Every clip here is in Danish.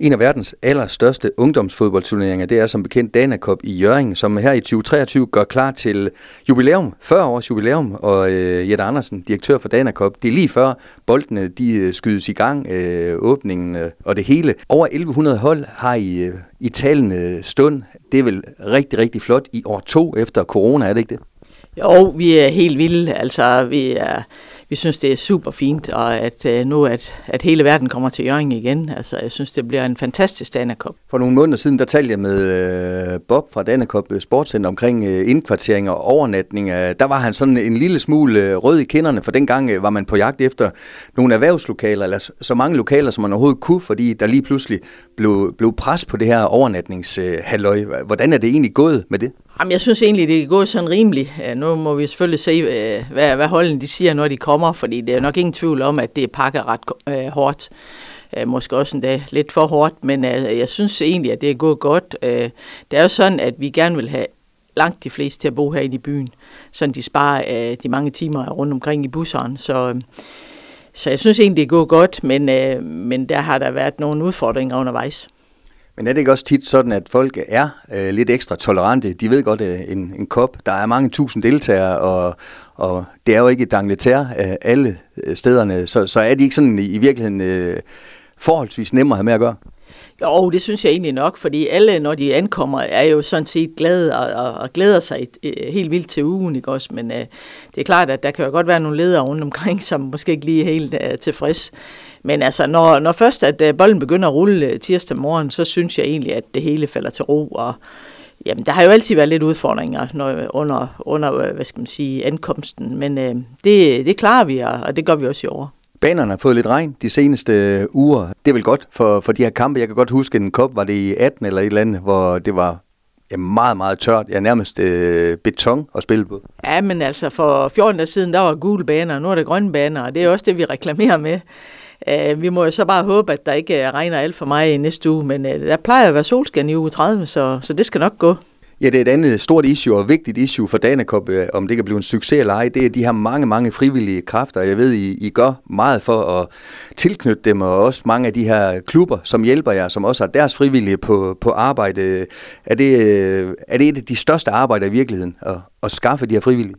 En af verdens allerstørste ungdomsfodboldturneringer, det er som bekendt Dana Cup i Jøring, som her i 2023 gør klar til jubilæum, 40 års jubilæum, og øh, Jette Andersen, direktør for Dana Cup, det er lige før boldene de øh, skydes i gang, øh, åbningen øh, og det hele. Over 1100 hold har I øh, i talende stund. Det er vel rigtig, rigtig flot i år to efter corona, er det ikke det? Jo, vi er helt vilde. Altså, vi er vi synes, det er super fint, og at øh, nu at, at hele verden kommer til Jørgen igen. Altså, jeg synes, det bliver en fantastisk Danakop. For nogle måneder siden, der talte jeg med øh, Bob fra Danakop Sportscenter omkring øh, indkvartering og overnatning. Øh, der var han sådan en lille smule øh, rød i kinderne, for dengang øh, var man på jagt efter nogle erhvervslokaler, eller så mange lokaler, som man overhovedet kunne, fordi der lige pludselig blev, blev pres på det her overnatningshalløj. Hvordan er det egentlig gået med det? Jamen, jeg synes egentlig, det er gået sådan rimeligt. Øh, nu må vi selvfølgelig se, øh, hvad, hvad holden de siger, når de kommer, fordi det er nok ingen tvivl om, at det er pakket ret øh, hårdt. Øh, måske også endda lidt for hårdt, men øh, jeg synes egentlig, at det er gået godt. Øh, det er jo sådan, at vi gerne vil have langt de fleste til at bo her i byen, så de sparer øh, de mange timer rundt omkring i busseren. Så, øh, så jeg synes egentlig, det er gået godt, men, øh, men der har der været nogle udfordringer undervejs. Men er det ikke også tit sådan, at folk er øh, lidt ekstra tolerante? De ved godt, at en, en kop, der er mange tusind deltagere, og, og det er jo ikke D'Angleterre øh, alle øh, stederne, så, så er de ikke sådan i, i virkeligheden øh, forholdsvis nemmere at have med at gøre? Jo, det synes jeg egentlig nok, fordi alle, når de ankommer, er jo sådan set glade og, og, og glæder sig øh, helt vildt til ugen, ikke også? Men øh, det er klart, at der kan jo godt være nogle ledere rundt omkring, som måske ikke lige er helt øh, tilfreds. Men altså, når, når først at øh, bolden begynder at rulle øh, tirsdag morgen, så synes jeg egentlig, at det hele falder til ro, og Jamen, der har jo altid været lidt udfordringer når, under, under øh, hvad skal man sige, ankomsten, men øh, det, det klarer vi, og det gør vi også i år. Banerne har fået lidt regn de seneste øh, uger. Det er vel godt for, for de her kampe. Jeg kan godt huske, en kop var det i 18 eller et eller andet, hvor det var ja, meget, meget tørt. Ja, nærmest øh, beton at spille på. Ja, men altså for 14 år siden, der var gule baner, og nu er der grønne baner, og det er også det, vi reklamerer med. Uh, vi må jo så bare håbe, at der ikke regner alt for meget i næste uge, men uh, der plejer at være solskin i uge 30, så, så det skal nok gå. Ja, det er et andet stort issue og vigtigt issue for Danakop, øh, om det kan blive en succes eller ej. Det er de her mange, mange frivillige kræfter. Jeg ved, I, I gør meget for at tilknytte dem, og også mange af de her klubber, som hjælper jer, som også har deres frivillige på, på arbejde. Er det, øh, er det et af de største arbejder i virkeligheden, at, at skaffe de her frivillige?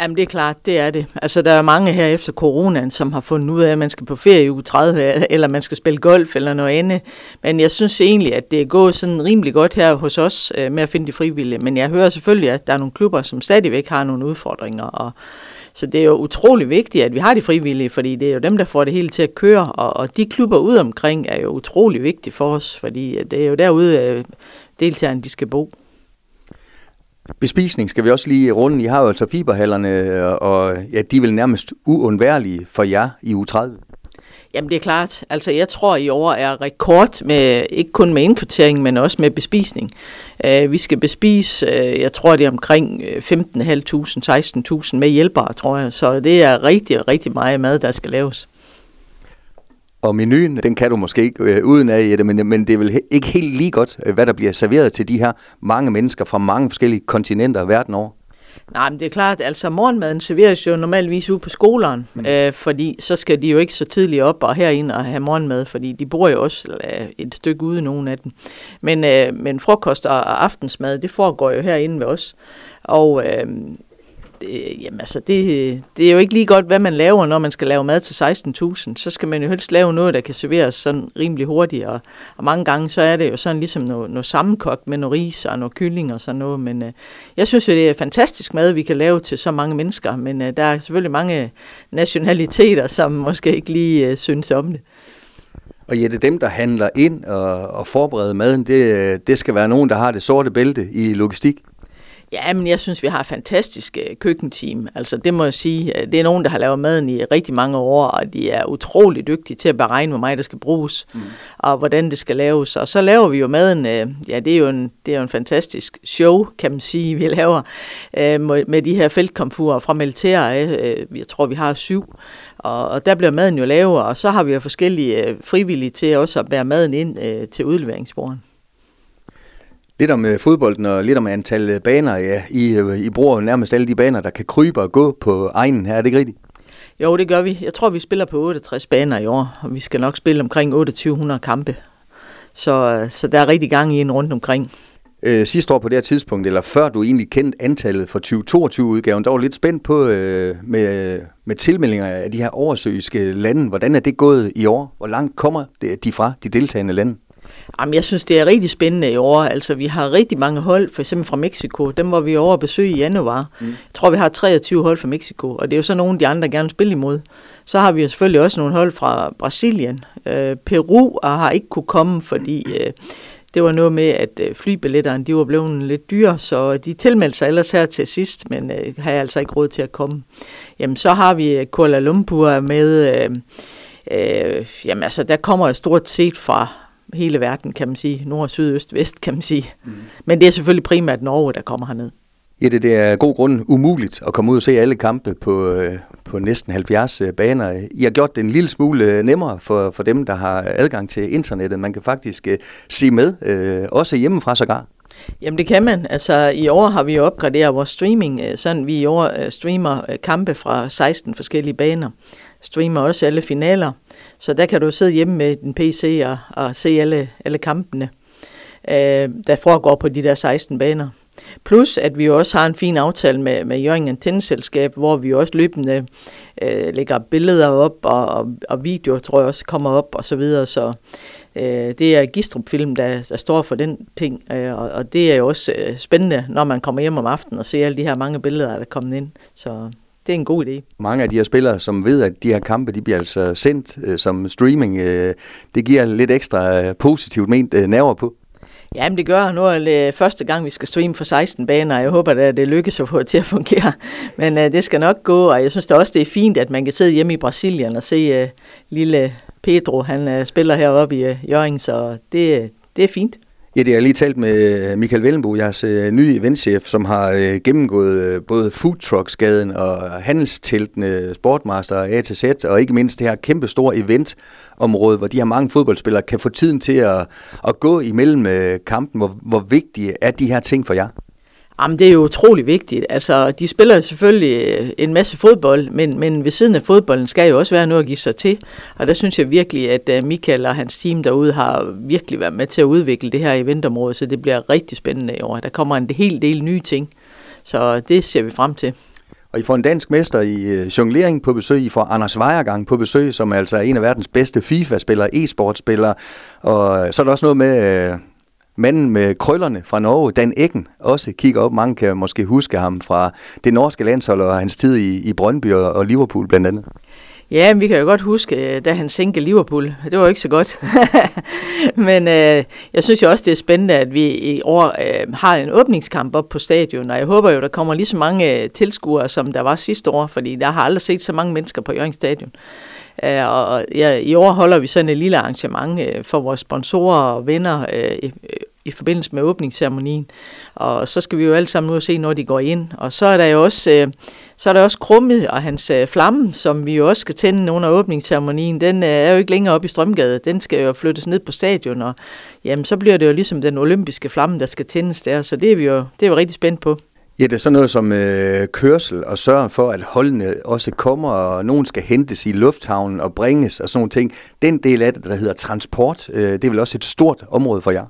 Jamen det er klart, det er det. Altså der er mange her efter coronaen, som har fundet ud af, at man skal på ferie i uge 30, eller man skal spille golf eller noget andet. Men jeg synes egentlig, at det er gået sådan rimelig godt her hos os øh, med at finde de frivillige. Men jeg hører selvfølgelig, at der er nogle klubber, som stadigvæk har nogle udfordringer. Og, så det er jo utrolig vigtigt, at vi har de frivillige, fordi det er jo dem, der får det hele til at køre. Og, og de klubber ude omkring er jo utrolig vigtige for os, fordi det er jo derude, øh, deltagerne de skal bo. Bespisning skal vi også lige runde. I har jo altså fiberhallerne, og ja, de er vel nærmest uundværlige for jer i u 30. Jamen det er klart. Altså jeg tror i år er rekord med, ikke kun med indkvartering, men også med bespisning. Uh, vi skal bespise, uh, jeg tror det er omkring øh, 15.500, 16.000 med hjælpere, tror jeg. Så det er rigtig, rigtig meget mad, der skal laves. Og menuen, den kan du måske ikke øh, uden af, Jette, men, men det er vel ikke helt lige godt, øh, hvad der bliver serveret til de her mange mennesker fra mange forskellige kontinenter verden over. Nej, men det er klart, altså morgenmaden serveres jo normalvis ude på skolerne, mm. øh, fordi så skal de jo ikke så tidligt op og herind og have morgenmad, fordi de bor jo også øh, et stykke ude, nogle af dem. Men, øh, men frokost og aftensmad, det foregår jo herinde ved os. Og øh, øh, jamen altså, det, det er jo ikke lige godt, hvad man laver, når man skal lave mad til 16.000. Så skal man jo helst lave noget, der kan serveres sådan rimelig hurtigt, og, og mange gange så er det jo sådan ligesom noget, noget sammenkogt med noget ris og noget kylling og sådan noget. Men øh, jeg synes jo, det er fantastisk mad, vi kan lave til så mange mennesker, men øh, der er selvfølgelig mange nationaliteter, som måske ikke lige øh, synes om det. Og ja, det er dem, der handler ind og, og forbereder maden, det, øh, det skal være nogen, der har det sorte bælte i logistik. Ja, men jeg synes, vi har et fantastisk øh, køkkenteam. Altså, det må jeg sige. Det er nogen, der har lavet maden i rigtig mange år, og de er utrolig dygtige til at beregne, hvor meget der skal bruges, mm. og hvordan det skal laves. Og så laver vi jo maden, øh, ja, det er jo en, det er jo en fantastisk show, kan man sige, vi laver øh, med de her feltkomfurer fra militæret. Øh, jeg tror, vi har syv, og, og der bliver maden jo lavet, og så har vi jo forskellige øh, frivillige til også at bære maden ind øh, til udleveringsbordene. Lidt om øh, fodbolden og lidt om antal øh, baner. Ja, I, øh, I bruger nærmest alle de baner, der kan krybe og gå på egnen her. Er det ikke rigtigt? Jo, det gør vi. Jeg tror, vi spiller på 68 baner i år, og vi skal nok spille omkring 2800 kampe. Så, så der er rigtig gang i en rundt omkring. Øh, sidste år på det her tidspunkt, eller før du egentlig kendte antallet for 2022-udgaven, der var lidt spændt på øh, med, med tilmeldinger af de her oversøiske lande. Hvordan er det gået i år? Hvor langt kommer de fra, de deltagende lande? Jamen, jeg synes, det er rigtig spændende i år. Altså, vi har rigtig mange hold, for eksempel fra Mexico. Dem var vi over at besøge i januar. Mm. Jeg tror, vi har 23 hold fra Mexico, og det er jo så nogle, de andre gerne vil spille imod. Så har vi jo selvfølgelig også nogle hold fra Brasilien. Øh, Peru har ikke kunne komme, fordi øh, det var noget med, at øh, flybilletterne de var blevet lidt dyre, så de tilmeldte sig ellers her til sidst, men øh, har altså ikke råd til at komme. Jamen, så har vi øh, Kuala Lumpur med... Øh, øh, jamen, altså, der kommer jo stort set fra hele verden, kan man sige. Nord, syd, øst, vest, kan man sige. Mm. Men det er selvfølgelig primært Norge, der kommer herned. Ja, det, det er god grund umuligt at komme ud og se alle kampe på, øh, på næsten 70 øh, baner. I har gjort det en lille smule øh, nemmere for, for dem, der har adgang til internettet. Man kan faktisk uh, se med, uh, også hjemmefra sågar. Jamen det kan man. Altså i år har vi opgraderet vores streaming, sådan vi i år streamer kampe fra 16 forskellige baner. Streamer også alle finaler. Så der kan du sidde hjemme med din PC og, og se alle, alle kampene, øh, der foregår på de der 16 baner. Plus at vi også har en fin aftale med, med Jørgen Antenneselskab, hvor vi også løbende øh, lægger billeder op, og, og, og videoer tror jeg også kommer op og så videre. Så øh, det er Gistrup Film, der, der står for den ting, øh, og, og det er jo også øh, spændende, når man kommer hjem om aftenen og ser alle de her mange billeder, der er kommet ind. Så det er en god idé. Mange af de her spillere, som ved, at de her kampe, de bliver altså sendt øh, som streaming, øh, det giver lidt ekstra øh, positivt ment øh, nerver på. Jamen det gør nu er det første gang, vi skal streame for 16 baner, jeg håber, at det lykkes at få det til at fungere. Men uh, det skal nok gå, og jeg synes da også, det er fint, at man kan sidde hjemme i Brasilien og se uh, lille Pedro, han uh, spiller heroppe i uh, Jørgen, så det, det er fint. Ja, det har lige talt med øh, Michael Vellenbo, jeres øh, nye eventchef, som har øh, gennemgået øh, både food truck-skaden og handelsteltene, Sportmaster, A til Z, og ikke mindst det her kæmpe store eventområde, hvor de her mange fodboldspillere kan få tiden til at, at gå imellem øh, kampen. Hvor, hvor vigtige er de her ting for jer? Jamen, det er jo utrolig vigtigt. Altså, de spiller selvfølgelig øh, en masse fodbold, men, men ved siden af fodbolden skal jo også være noget at give sig til. Og der synes jeg virkelig, at øh, Michael og hans team derude har virkelig været med til at udvikle det her eventområde, så det bliver rigtig spændende i år. Der kommer en hel del nye ting, så det ser vi frem til. Og I får en dansk mester i øh, jonglering på besøg. I får Anders Weiergang på besøg, som er altså en af verdens bedste FIFA-spillere, e-sportspillere. Og så er der også noget med manden med krøllerne fra Norge, Dan Eggen, også kigger op. Mange kan måske huske ham fra det norske landshold og hans tid i, i Brøndby og Liverpool blandt andet. Ja, vi kan jo godt huske, øh, da han sænkede Liverpool. Det var ikke så godt. Men øh, jeg synes jo også, det er spændende, at vi i år øh, har en åbningskamp op på stadion, og jeg håber jo, der kommer lige så mange øh, tilskuere, som der var sidste år, fordi der har aldrig set så mange mennesker på Jørgens Stadion. Øh, og ja, i år holder vi sådan et lille arrangement øh, for vores sponsorer og venner øh, i, i forbindelse med åbningsceremonien. Og så skal vi jo alle sammen ud og se, når de går ind. Og så er der jo også, øh, så er der også Krumme og hans øh, flamme, som vi jo også skal tænde under åbningsceremonien. Den er jo ikke længere oppe i Strømgade. Den skal jo flyttes ned på stadion, og jamen, så bliver det jo ligesom den olympiske flamme, der skal tændes der. Så det er vi jo, det er vi rigtig spændt på. Ja, det er sådan noget som øh, kørsel og sørge for, at holdene også kommer, og nogen skal hentes i lufthavnen og bringes og sådan nogle ting. Den del af det, der hedder transport, øh, det er vel også et stort område for jer?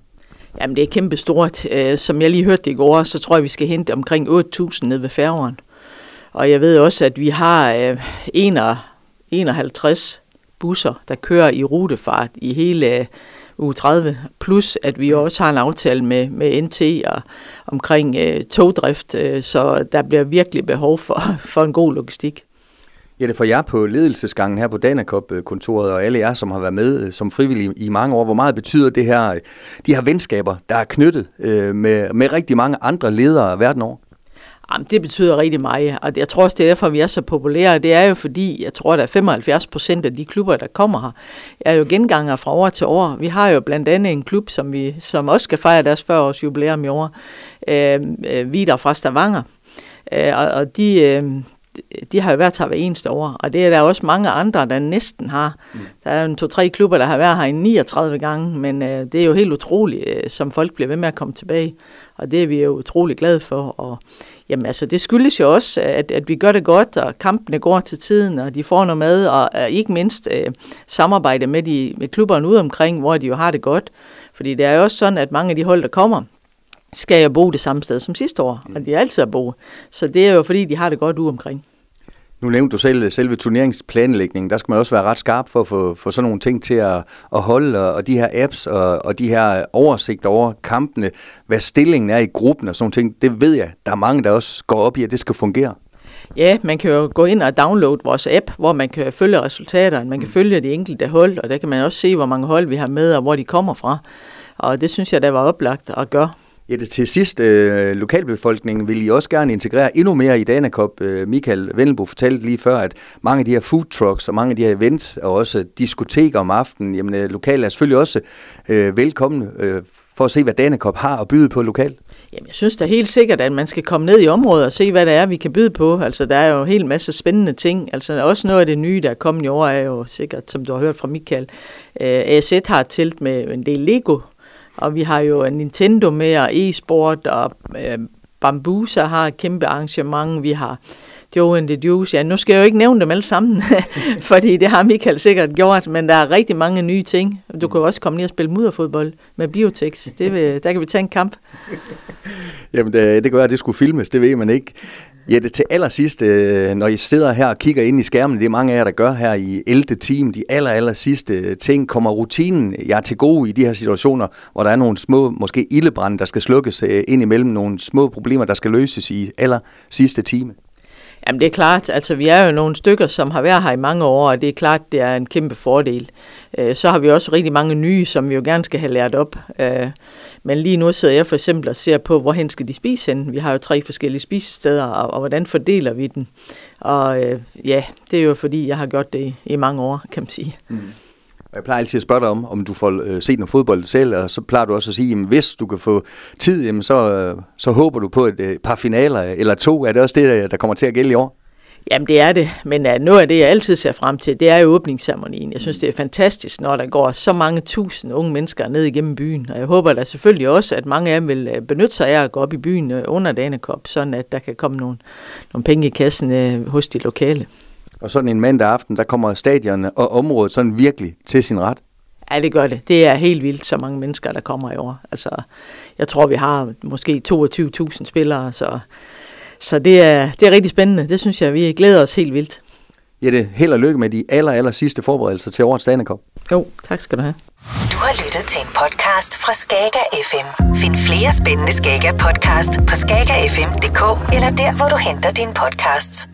Jamen, det er kæmpe stort. Øh, som jeg lige hørte det i går, så tror jeg, vi skal hente omkring 8.000 ned ved færgeren. Og jeg ved også, at vi har øh, 51 busser, der kører i rutefart i hele uge 30, plus at vi også har en aftale med, med NT og omkring øh, togdrift, øh, så der bliver virkelig behov for, for en god logistik. Ja, det for jer på ledelsesgangen her på Danakop-kontoret, og alle jer, som har været med øh, som frivillige i mange år. Hvor meget betyder det her, øh, de her venskaber, der er knyttet øh, med, med rigtig mange andre ledere verden over? Jamen, det betyder rigtig meget, og jeg tror også, det er derfor, vi er så populære. Det er jo fordi, jeg tror, der er 75 procent af de klubber, der kommer her, er jo genganger fra år til år. Vi har jo blandt andet en klub, som, vi, som også skal fejre deres 40 års jubilæum i år, øhm, øh, Vidar Videre fra Stavanger. Øh, og, og de, øh, de har jo været her hver eneste år, og det er der også mange andre, der næsten har. Mm. Der er jo to-tre klubber, der har været her i 39 gange, men øh, det er jo helt utroligt, øh, som folk bliver ved med at komme tilbage, og det er vi jo utrolig glade for, og Jamen altså, det skyldes jo også, at, at vi gør det godt, og kampene går til tiden, og de får noget mad, og uh, ikke mindst uh, samarbejde med, de, med klubberne ude omkring, hvor de jo har det godt. Fordi det er jo også sådan, at mange af de hold, der kommer, skal jo bo det samme sted som sidste år, og de er altid at bo. Så det er jo fordi, de har det godt ude omkring. Nu nævnte du selv selve turneringsplanlægningen. Der skal man også være ret skarp for at få, få sådan nogle ting til at, at holde, og, og de her apps og, og de her oversigter over kampene, hvad stillingen er i gruppen og sådan ting, det ved jeg, der er mange, der også går op i, at det skal fungere. Ja, man kan jo gå ind og downloade vores app, hvor man kan følge resultaterne, man kan mm. følge de enkelte hold, og der kan man også se, hvor mange hold vi har med, og hvor de kommer fra. Og det synes jeg, der var oplagt at gøre. Ja, det til sidst, øh, lokalbefolkningen vil I også gerne integrere endnu mere i Danakop. Øh, Michael Vennelbo fortalte lige før, at mange af de her food trucks og mange af de her events og også diskoteker om aftenen, jamen øh, lokale er selvfølgelig også øh, velkomne øh, for at se, hvad Danakop har at byde på lokalt. Jamen, jeg synes da helt sikkert, at man skal komme ned i området og se, hvad det er, vi kan byde på. Altså, der er jo en hel masse spændende ting. Altså, også noget af det nye, der er kommet i år, er jo sikkert, som du har hørt fra Michael. Øh, AZ har et telt med en del Lego og vi har jo Nintendo med, og e-sport, og øh, Bambusa har et kæmpe arrangement. Vi har Joe and the Juice. Ja, nu skal jeg jo ikke nævne dem alle sammen, fordi det har Michael sikkert gjort, men der er rigtig mange nye ting. Du kan jo også komme ned og spille mudderfodbold med Biotex. Det vil, der kan vi tage en kamp. Jamen, det, det kan være, at det skulle filmes, det ved man ikke. Ja, det til allersidst, øh, når I sidder her og kigger ind i skærmen, det er mange af jer, der gør her i 11. team, de aller, aller sidste øh, ting, kommer rutinen jeg til gode i de her situationer, hvor der er nogle små, måske ildebrænde, der skal slukkes ind imellem nogle små problemer, der skal løses i aller sidste time? Jamen det er klart, altså vi er jo nogle stykker, som har været her i mange år, og det er klart, det er en kæmpe fordel. Øh, så har vi også rigtig mange nye, som vi jo gerne skal have lært op. Øh, men lige nu sidder jeg for eksempel og ser på, hvorhen skal de spise hen. Vi har jo tre forskellige spisesteder, og, og hvordan fordeler vi den. Og øh, ja, det er jo fordi, jeg har gjort det i, i mange år, kan man sige. Mm. Jeg plejer altid at spørge dig om, om du får øh, set noget fodbold selv, og så plejer du også at sige, at hvis du kan få tid, jamen så, øh, så håber du på et øh, par finaler eller to. Er det også det, der kommer til at gælde i år? Jamen det er det, men uh, noget af det, jeg altid ser frem til, det er jo åbningsceremonien. Jeg synes, det er fantastisk, når der går så mange tusind unge mennesker ned igennem byen. Og jeg håber da selvfølgelig også, at mange af dem vil benytte sig af at gå op i byen under Danekop, sådan at der kan komme nogle, nogle penge i kassen uh, hos de lokale. Og sådan en mandag aften, der kommer stadionerne og området sådan virkelig til sin ret? Ja, det gør det. Det er helt vildt, så mange mennesker, der kommer i år. Altså, jeg tror, vi har måske 22.000 spillere, så så det er, det er rigtig spændende. Det synes jeg, vi glæder os helt vildt. Jette, held og lykke med de aller, aller sidste forberedelser til årets Danekop. Jo, tak skal du have. Du har lyttet til en podcast fra Skager FM. Find flere spændende Skager podcast på skagerfm.dk eller der, hvor du henter dine podcasts.